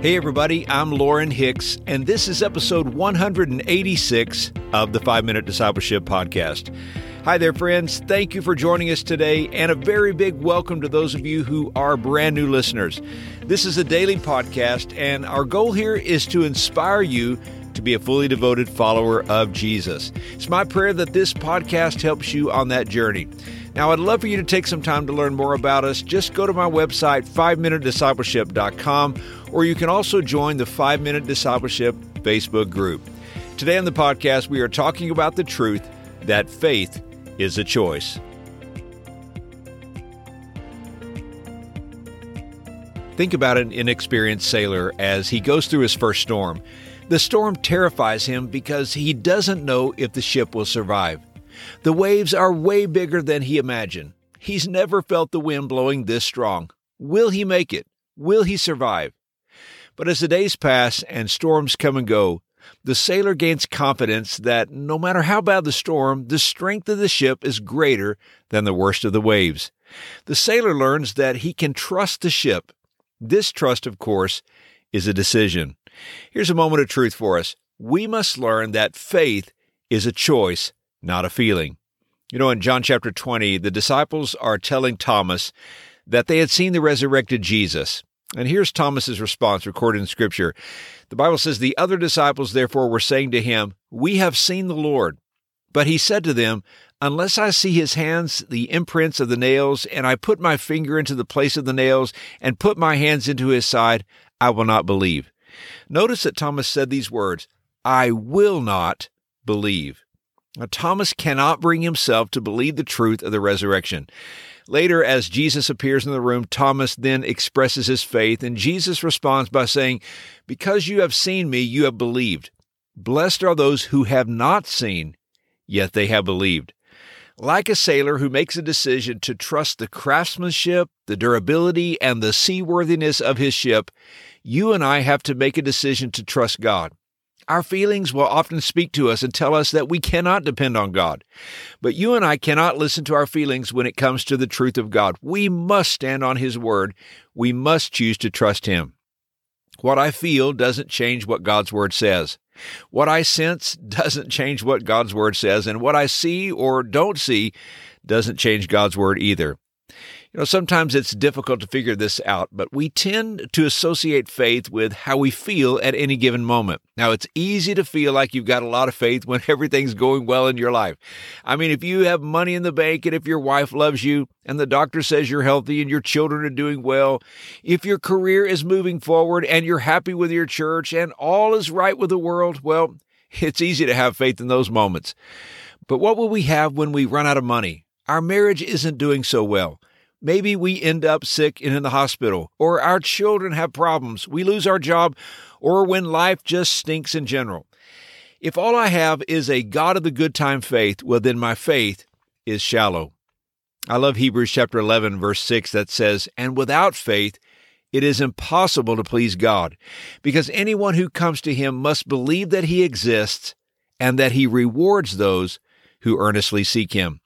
Hey, everybody, I'm Lauren Hicks, and this is episode 186 of the 5 Minute Discipleship Podcast. Hi there, friends. Thank you for joining us today, and a very big welcome to those of you who are brand new listeners. This is a daily podcast, and our goal here is to inspire you to be a fully devoted follower of Jesus. It's my prayer that this podcast helps you on that journey. Now, I'd love for you to take some time to learn more about us. Just go to my website, 5minutediscipleship.com, or you can also join the 5 Minute Discipleship Facebook group. Today on the podcast, we are talking about the truth that faith is a choice. Think about an inexperienced sailor as he goes through his first storm. The storm terrifies him because he doesn't know if the ship will survive. The waves are way bigger than he imagined. He's never felt the wind blowing this strong. Will he make it? Will he survive? But as the days pass and storms come and go, the sailor gains confidence that no matter how bad the storm, the strength of the ship is greater than the worst of the waves. The sailor learns that he can trust the ship. This trust, of course, is a decision. Here's a moment of truth for us. We must learn that faith is a choice not a feeling. You know, in John chapter 20, the disciples are telling Thomas that they had seen the resurrected Jesus. And here's Thomas's response recorded in Scripture. The Bible says, The other disciples therefore were saying to him, We have seen the Lord. But he said to them, Unless I see his hands, the imprints of the nails, and I put my finger into the place of the nails, and put my hands into his side, I will not believe. Notice that Thomas said these words, I will not believe. Now, Thomas cannot bring himself to believe the truth of the resurrection. Later, as Jesus appears in the room, Thomas then expresses his faith, and Jesus responds by saying, Because you have seen me, you have believed. Blessed are those who have not seen, yet they have believed. Like a sailor who makes a decision to trust the craftsmanship, the durability, and the seaworthiness of his ship, you and I have to make a decision to trust God. Our feelings will often speak to us and tell us that we cannot depend on God. But you and I cannot listen to our feelings when it comes to the truth of God. We must stand on His Word. We must choose to trust Him. What I feel doesn't change what God's Word says. What I sense doesn't change what God's Word says. And what I see or don't see doesn't change God's Word either. You know, sometimes it's difficult to figure this out, but we tend to associate faith with how we feel at any given moment. Now, it's easy to feel like you've got a lot of faith when everything's going well in your life. I mean, if you have money in the bank and if your wife loves you and the doctor says you're healthy and your children are doing well, if your career is moving forward and you're happy with your church and all is right with the world, well, it's easy to have faith in those moments. But what will we have when we run out of money? Our marriage isn't doing so well. Maybe we end up sick and in the hospital, or our children have problems, we lose our job, or when life just stinks in general. If all I have is a God of the good time faith, well, then my faith is shallow. I love Hebrews chapter 11, verse 6 that says, And without faith, it is impossible to please God, because anyone who comes to him must believe that he exists and that he rewards those who earnestly seek him.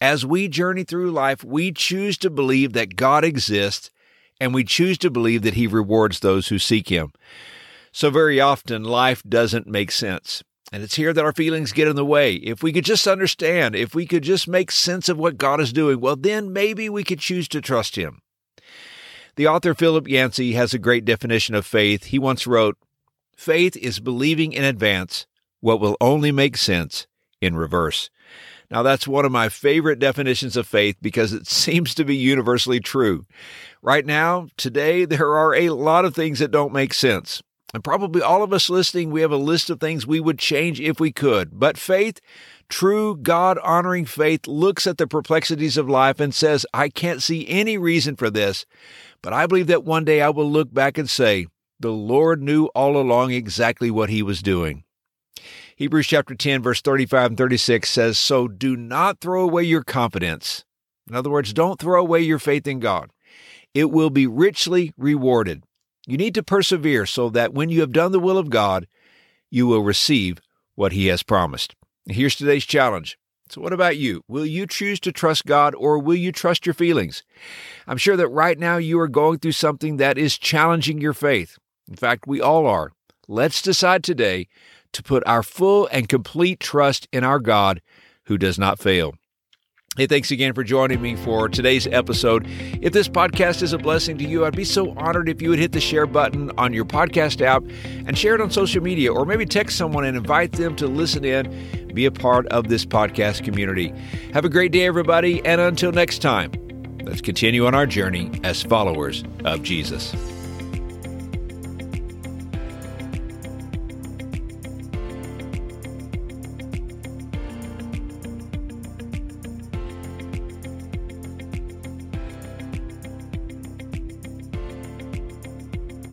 As we journey through life, we choose to believe that God exists and we choose to believe that He rewards those who seek Him. So, very often, life doesn't make sense. And it's here that our feelings get in the way. If we could just understand, if we could just make sense of what God is doing, well, then maybe we could choose to trust Him. The author Philip Yancey has a great definition of faith. He once wrote, Faith is believing in advance what will only make sense in reverse. Now, that's one of my favorite definitions of faith because it seems to be universally true. Right now, today, there are a lot of things that don't make sense. And probably all of us listening, we have a list of things we would change if we could. But faith, true God honoring faith, looks at the perplexities of life and says, I can't see any reason for this. But I believe that one day I will look back and say, the Lord knew all along exactly what he was doing. Hebrews chapter 10, verse 35 and 36 says, So do not throw away your confidence. In other words, don't throw away your faith in God. It will be richly rewarded. You need to persevere so that when you have done the will of God, you will receive what He has promised. Here's today's challenge. So, what about you? Will you choose to trust God or will you trust your feelings? I'm sure that right now you are going through something that is challenging your faith. In fact, we all are. Let's decide today to put our full and complete trust in our God who does not fail. Hey, thanks again for joining me for today's episode. If this podcast is a blessing to you, I'd be so honored if you would hit the share button on your podcast app and share it on social media, or maybe text someone and invite them to listen in, be a part of this podcast community. Have a great day, everybody, and until next time, let's continue on our journey as followers of Jesus.